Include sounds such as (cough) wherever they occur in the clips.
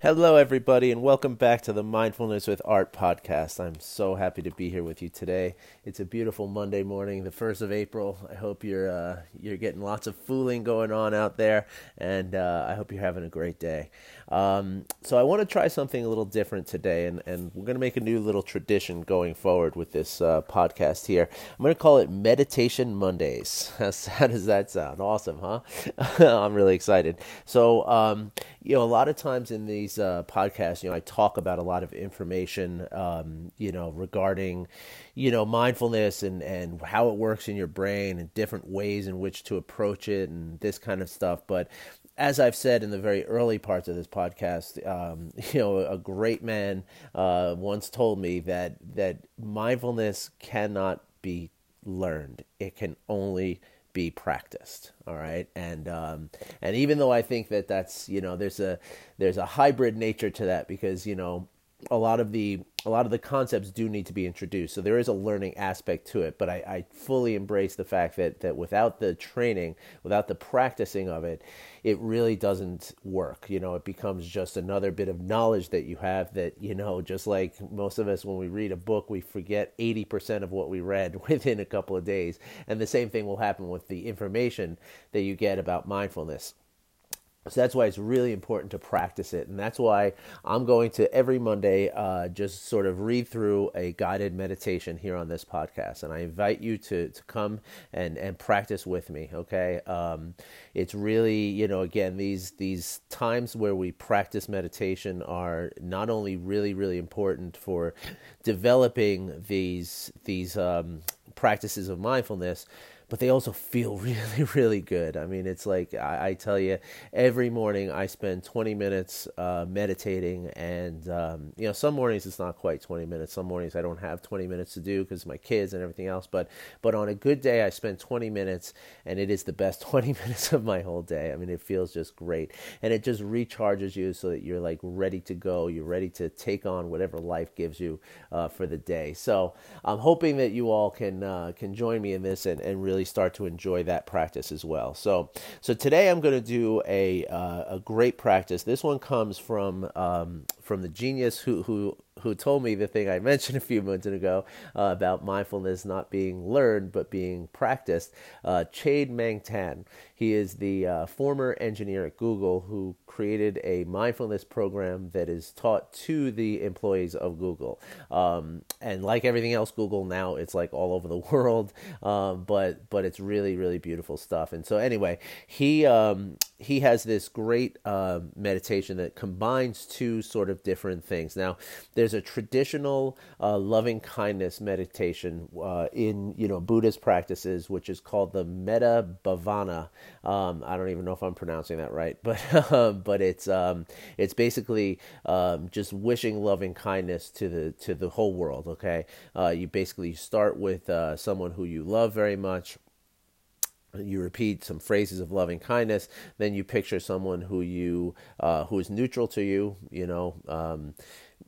Hello, everybody, and welcome back to the Mindfulness with Art podcast. I'm so happy to be here with you today. It's a beautiful Monday morning, the first of April. I hope you're uh, you're getting lots of fooling going on out there, and uh, I hope you're having a great day. Um, so I want to try something a little different today, and, and we're going to make a new little tradition going forward with this uh, podcast here. I'm going to call it Meditation Mondays. (laughs) How does that sound? Awesome, huh? (laughs) I'm really excited. So um, you know, a lot of times in these uh, podcasts, you know, I talk about a lot of information, um, you know, regarding, you know, mindfulness and, and how it works in your brain and different ways in which to approach it and this kind of stuff. But as I've said in the very early parts of this podcast, um, (laughs) you know, a great man uh, once told me that that mindfulness cannot be learned; it can only be practiced all right? And um, and even though i think that that's you know there's a there's a hybrid nature to that because you know a lot of the a lot of the concepts do need to be introduced. So there is a learning aspect to it but I, I fully embrace the fact that that without the training without the practicing of it it really doesn't work. You know it becomes just another bit of knowledge that you have that you know just like most of us when we read a book we forget 80% of what we read (laughs) within a couple of days. And the same thing will happen with the information that you get about mindfulness so that's why it's really important to practice it. And that's why I'm going to every Monday uh, just sort of read through a guided meditation here on this podcast. And I invite you to, to come and, and practice with me, okay? Um, it's really, you know, again, these, these times where we practice meditation are not only really, really important for developing these, these um, practices of mindfulness, but they also feel (laughs) really, really good. I mean, it's like I, I tell you, every morning I spend 20 minutes uh, meditating, and um, you know, some mornings it's not quite 20 minutes. Some mornings I don't have 20 minutes to do because my kids and everything else. But but on a good day, I spend 20 minutes, and it is the best (laughs) 20 minutes of my whole day. I mean, it feels just great, and it just recharges you so that you're like ready to go. You're ready to take on whatever life gives you uh, for the day. So I'm hoping that you all can uh, can join me in this and, and really really start to enjoy that practice as well. So, so today I'm going to do a uh, a great practice. This one comes from um, from the genius who who who told me the thing I (laughs) mentioned a few minutes ago uh, about mindfulness not being learned but being practiced. Uh, Chade Meng Tan. He is the uh, former engineer at Google who created a mindfulness program that is taught to the employees of Google. Um, and like everything else, Google now it's like all over the (laughs) world, um, but but it's really really beautiful stuff. And so anyway, he um, he has this great uh, meditation that combines two sort of different things. Now, there's a traditional uh, loving kindness meditation uh, in you know Buddhist practices, which is called the Metta Bhavana. Um, I don't even know if I'm pronouncing that right, (laughs) but um, but it's um, it's basically um, just wishing loving kindness to the to the whole world. Okay, uh, you basically start with uh, someone who you love very much you repeat some phrases of loving kindness then you picture someone who you uh, who is neutral to you you know um,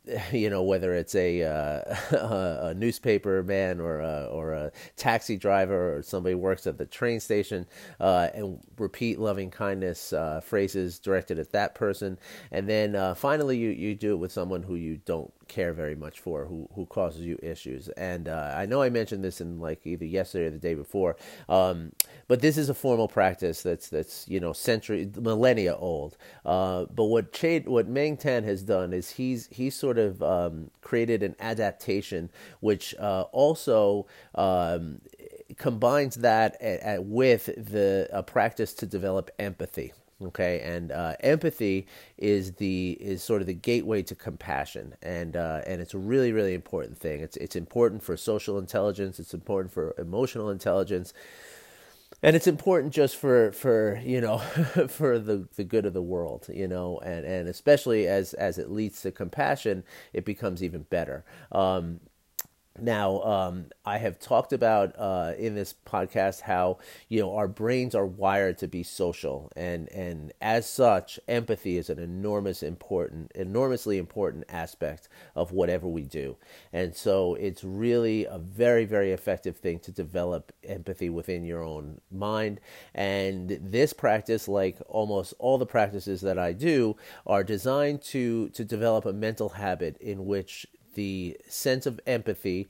(laughs) you know whether it's a, uh, (laughs) a newspaper man or a, or a taxi driver or somebody works at the train station uh, and repeat loving kindness uh, phrases directed at that person. And then uh, finally you, you do it with someone who you don't care very much for who who causes you issues. And uh, I know I mentioned this in like either yesterday or the day before um, but this is a formal practice that's that's you know century millennia old. Uh, but what what Meng Tan has done is he's he's sort of um, created an adaptation which uh, also um, combines that at, at, with the a practice to develop empathy okay? And uh, empathy is the is sort of the gateway to compassion. And uh, and it's a really really important thing. It's it's important for social intelligence. It's important for emotional intelligence. And it's important just for for you know (laughs) for the the good of the world you know? And and especially as as it leads to compassion it becomes even better. Um, Now, um, I have talked about uh, in this podcast how you know our brains are wired to be social, and and as such, empathy is an enormous important, enormously important aspect of whatever we do, and so it's really a very very effective thing to develop empathy within your own mind. And this practice, like almost all the practices that I do, are designed to to develop a mental habit in which the sense of empathy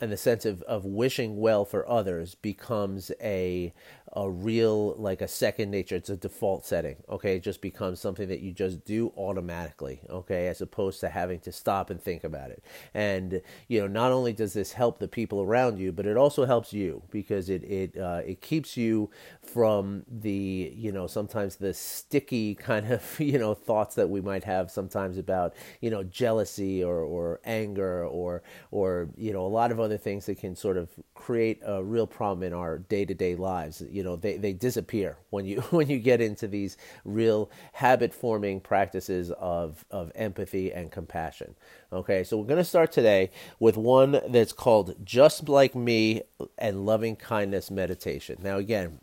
and the sense of, of wishing well for others becomes a a real like a second nature. It's a default setting okay? It just becomes something that you just do automatically okay? As opposed to having to stop and think about it. And you know not only does this help the people around you but it also helps you because it it uh, it keeps you from the you know sometimes the sticky (laughs) kind of you know thoughts that we might have sometimes about you know jealousy or or anger or or you know a lot of other things that can sort of create a real problem in our day-to-day lives you know they, they disappear (laughs) when you when you get into these real habit forming practices of of empathy and compassion. Okay so we're going to start today with one that's called just like me and loving kindness meditation. Now again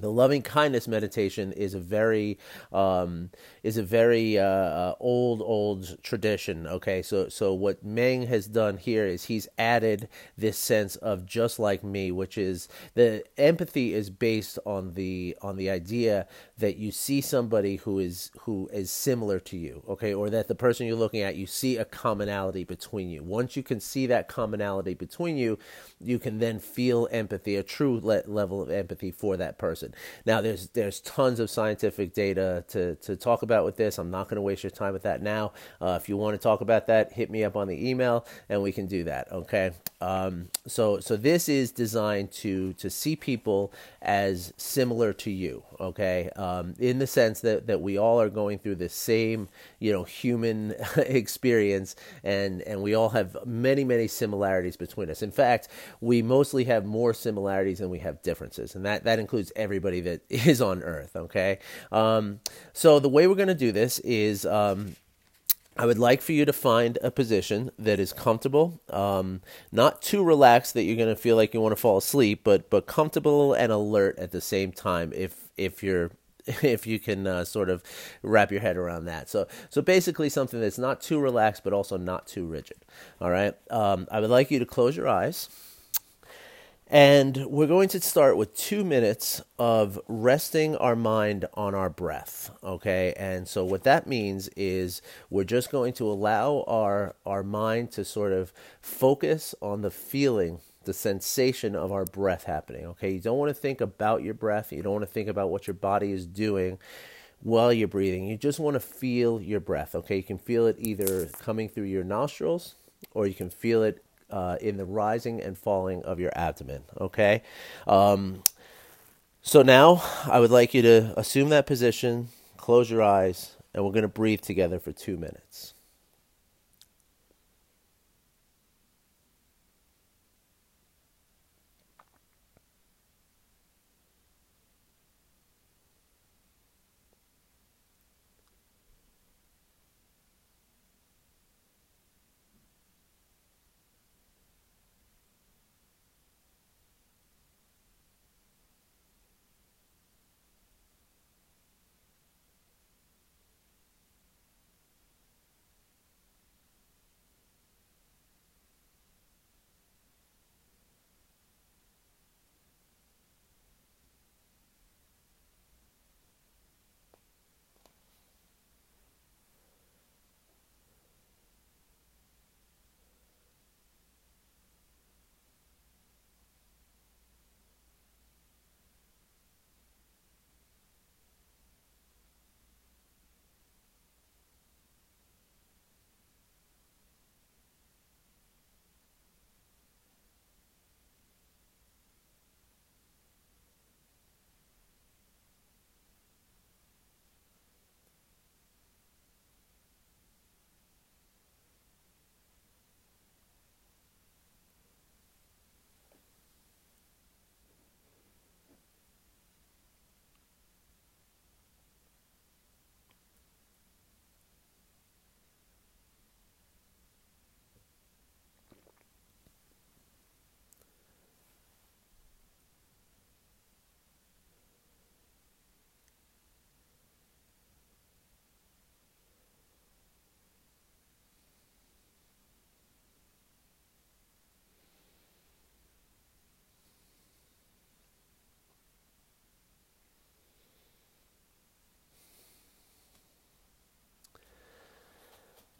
the loving kindness meditation is a very um, is a very uh, uh, old old tradition. Okay, so so what Meng has done here is he's added this sense of just like me, which is the empathy is based on the on the idea that you see somebody who is who is similar to you. Okay, or that the person you're looking at you see a commonality between you. Once you can see that commonality between you, you can then feel empathy, a true le- level of empathy for that person person. Now, there's there's tons of scientific data to to talk about with this. I'm not going to waste your time with that now. Uh, if you want to talk about that, hit me up on the email, and we can do that. Okay. Um, so so this is designed to to see people as similar to you. Okay. Um, in the sense that that we all are going through the same you know human (laughs) experience, and and we all have many many similarities between us. In fact, we mostly have more similarities than we have differences, and that that includes everybody that (laughs) is on Earth. Okay, um, so the way we're going to do this is. Um, I would like for you to find a position that is comfortable, um, not too relaxed that you're going to feel like you want to fall asleep, but but comfortable and alert at the same time. If if you're (laughs) if you can uh, sort of wrap your head around that. So, so basically, something that's not too relaxed but also not too rigid. All right. Um, I would like you to close your eyes. And we're going to start with two minutes of resting our mind on our breath. Okay. And so, what that means is we're just going to allow our, our mind to sort of focus on the feeling, the sensation of our breath happening. Okay. You don't want to think about your breath, you don't want to think about what your body is doing while you're breathing. You just want to feel your breath. Okay. You can feel it either coming through your nostrils or you can feel it uh, in the rising and falling of your abdomen. Okay. Um, so now I would like you to assume that position, close your eyes, and we're going to breathe together for two minutes.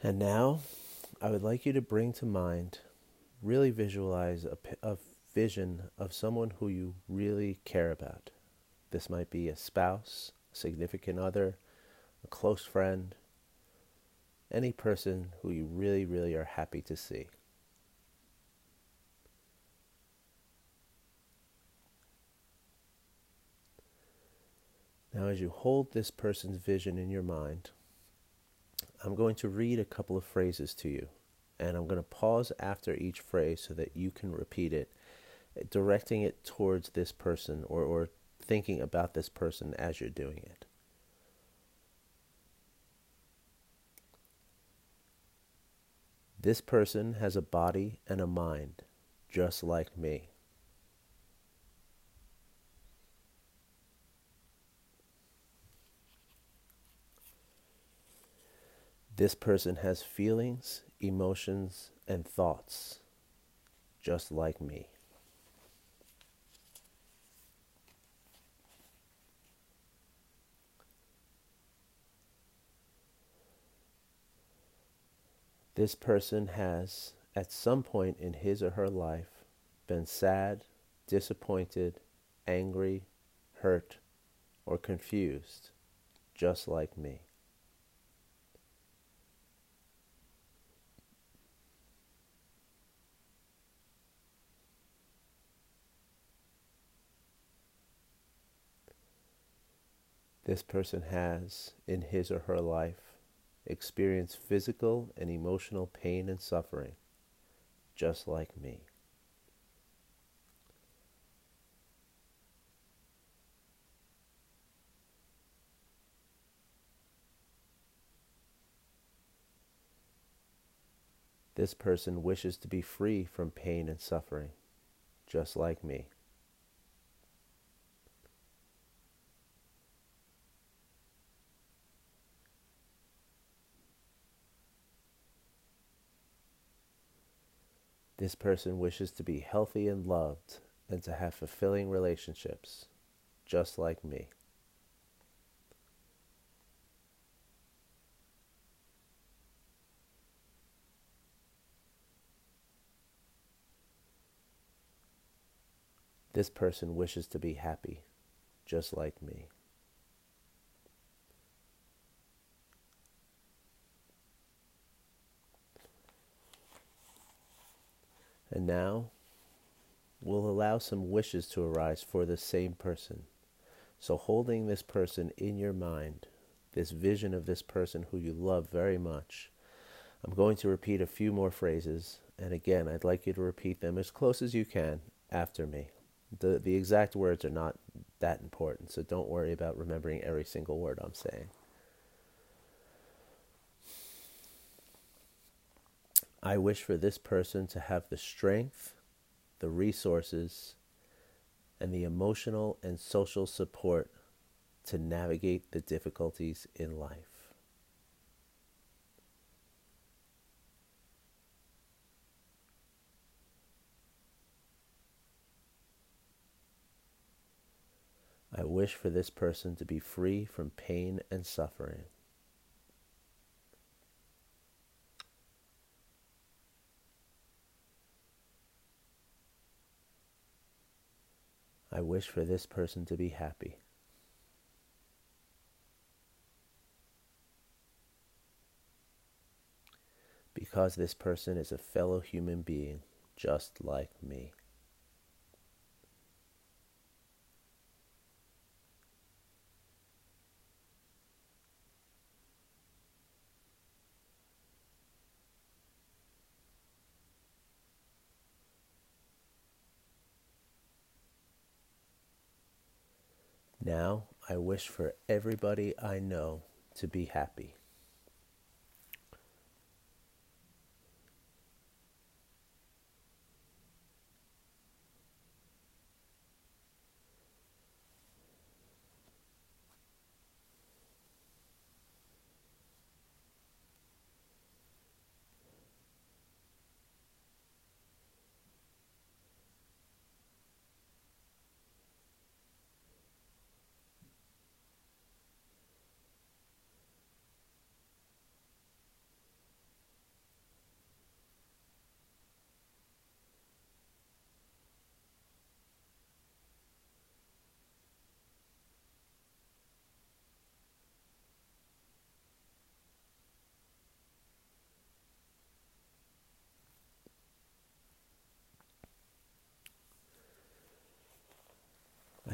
And now I would like you to bring to mind, really visualize a, a vision of someone who you really care about. This might be a spouse, significant other, a close friend, any person who you really, really are happy to see. Now, as you hold this person's vision in your mind, I'm going to read a couple of phrases to you, and I'm going to pause after each phrase so that you can repeat it, directing it towards this person or, or thinking about this person as you're doing it. This person has a body and a mind just like me. This person has feelings, emotions, and thoughts just like me. This person has, at some point in his or her life, been sad, disappointed, angry, hurt, or confused, just like me. This person has, in his or her life, experienced physical and emotional pain and suffering, just like me. This person wishes to be free from pain and suffering, just like me. This person wishes to be healthy and loved and to have fulfilling relationships, just like me. This person wishes to be happy, just like me. And now we'll allow some wishes to arise for the same person. So, holding this person in your mind, this vision of this person who you love very much, I'm going to repeat a few more phrases. And again, I'd like you to repeat them as close as you can after me. The, the exact words are not that important, so don't worry about remembering every single word I'm saying. I wish for this person to have the strength, the resources, and the emotional and social support to navigate the difficulties in life. I wish for this person to be free from pain and suffering. I wish for this person to be happy. Because this person is a fellow human being just like me. Now I wish for everybody I know to be happy.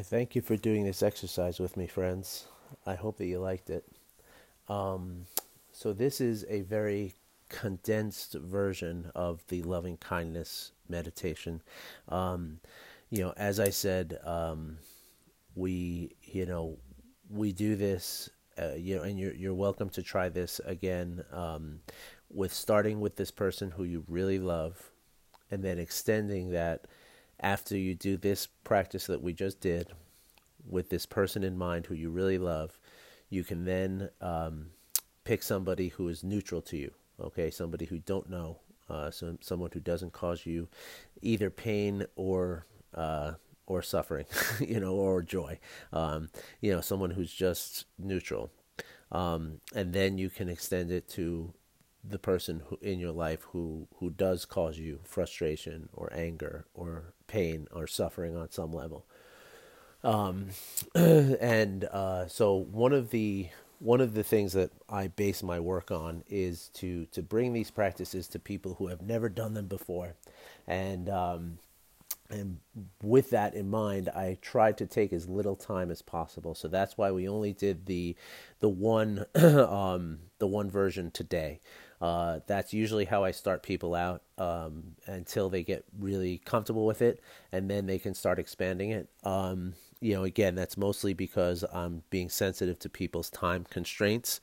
I thank you for doing this exercise with me, friends. I hope that you liked it. Um, so, this is a very condensed version of the loving kindness meditation. Um, you know, as I said, um, we, you know, we do this, uh, you know, and you're you're welcome to try this again um, with starting with this person who you really love, and then extending that after you do this practice that we just did with this person in mind who you really love, you can then um, pick somebody who is neutral to you. Okay, somebody who don't know, uh, so someone who doesn't cause you either pain or uh, or suffering, (laughs) you know, or joy. Um, you know, someone who's just neutral, um, and then you can extend it to the person who, in your life who who does cause you frustration or anger or pain or suffering on some level. Um, (clears throat) and uh, so one of the one of the things that I base my work on is to to bring these practices to people who have never done them before, and um, and with that in mind, I tried to take as little time as possible. So that's why we only did the the one (clears throat) um, the one version today. Uh, that's usually how I start people out um, until they get really comfortable with it, and then they can start expanding it. Um, you know, again, that's mostly because I'm being sensitive to people's time constraints.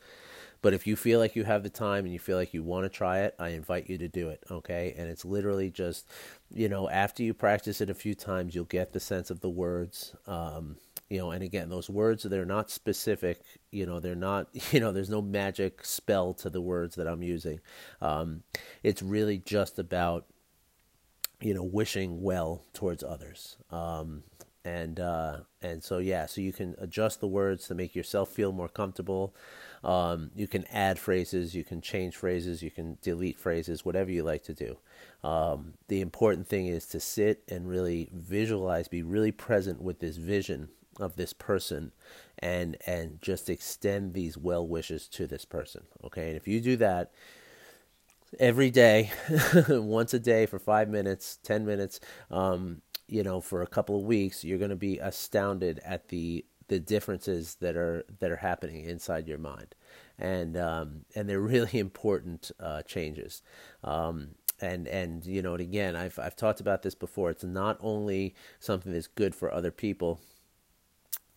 But if you feel like you have the time and you feel like you want to try it, I invite you to do it, okay? And it's literally just, you know, after you practice it a few times, you'll get the sense of the words. Um, you know, and again, those words, they're not specific, you know, they're not, (laughs) you know, there's no magic spell to the words that I'm using. Um, it's really just about, you know, wishing well towards others. Um, and uh, and so yeah, so you can adjust the words to make yourself feel more comfortable. Um, you can add phrases, you can change phrases, you can delete phrases, whatever you like to do. Um, the important thing is to sit and really visualize, be really present with this vision of this person, and and just extend these well wishes to this person. Okay, and if you do that every day, (laughs) once a day for five minutes, ten minutes, um, you know, for a couple of weeks, you're going to be astounded at the the differences that are that are happening inside your mind, and um, and they're (laughs) really important uh, changes. Um, and and you know, and again, I've I've talked about this before. It's not only something that's good for other people,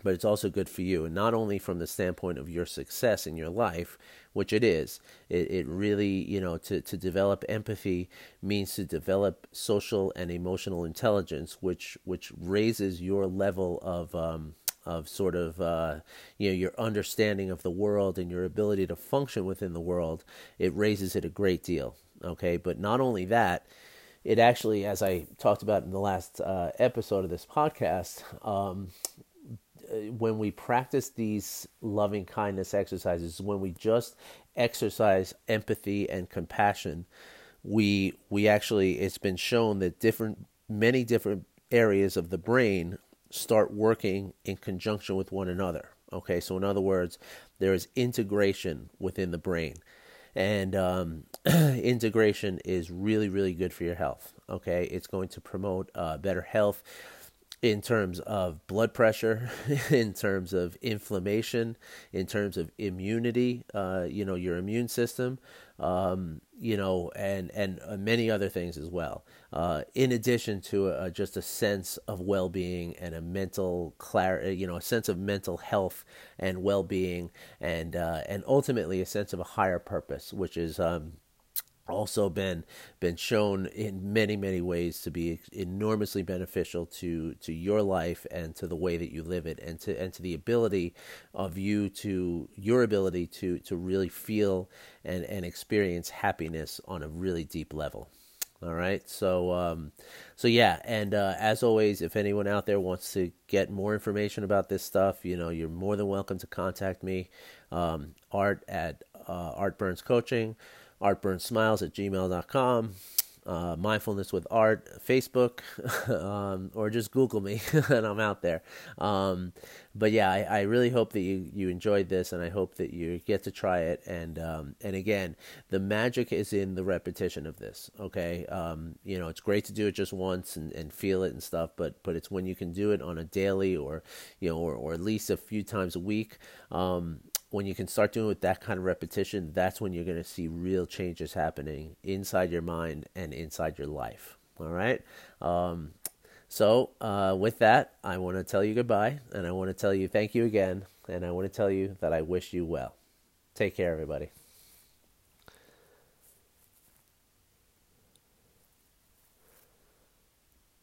but it's also good for you. And not only from the standpoint of your success in your life, which it is, it, it really, you know, to, to develop empathy means to develop social and emotional intelligence, which, which raises your level of, um, of sort of, uh, you know, your understanding of the world and your ability to function within the world. It raises it a great deal. Okay. But not only that, it actually, as I talked about in the last uh, episode of this podcast, um, when we practice these loving kindness exercises, when we just exercise empathy and compassion, we we actually it's been shown that different many different areas of the brain start working in conjunction with one another. Okay, so in other words, there is integration within the brain, and um, (clears throat) integration is really really good for your health. Okay, it's going to promote uh, better health in terms of blood pressure, (laughs) in terms of inflammation, in terms of immunity, uh, you know, your immune system, um, you know, and and uh, many other things as well. Uh, in addition to uh, just a sense of well-being and a mental clarity, uh, you know, a sense of mental health and well-being, and uh, and ultimately a sense of a higher purpose, which is um, also been been shown in many many ways to be enormously beneficial to to your life and to the way that you live it and to and to the ability of you to your ability to to really feel and and experience happiness on a really deep level. All right? So um so yeah and uh, as always if anyone out there wants to get more information about this stuff you know you're more than welcome to contact me um, art at uh, art burns coaching artburnsmiles at gmail.com. uh, Mindfulness with Art, Facebook, (laughs) um, or just Google me, (laughs) and I'm out there. Um, but yeah, I, I, really hope that you, you enjoyed this, and I hope that you get to try it. And um, and again, the magic is in the repetition of this. Okay, um, you know, it's great to do it just once and, and feel it and stuff, but but it's when you can do it on a daily or you know or, or at least a few times a week um, when you can start doing with that kind of repetition, that's when you're going to see real changes happening inside your mind and inside your life. All right. Um, so, uh, with that, I want to tell you goodbye and I want to tell you thank you again. And I want to tell you that I wish you well. Take care, everybody.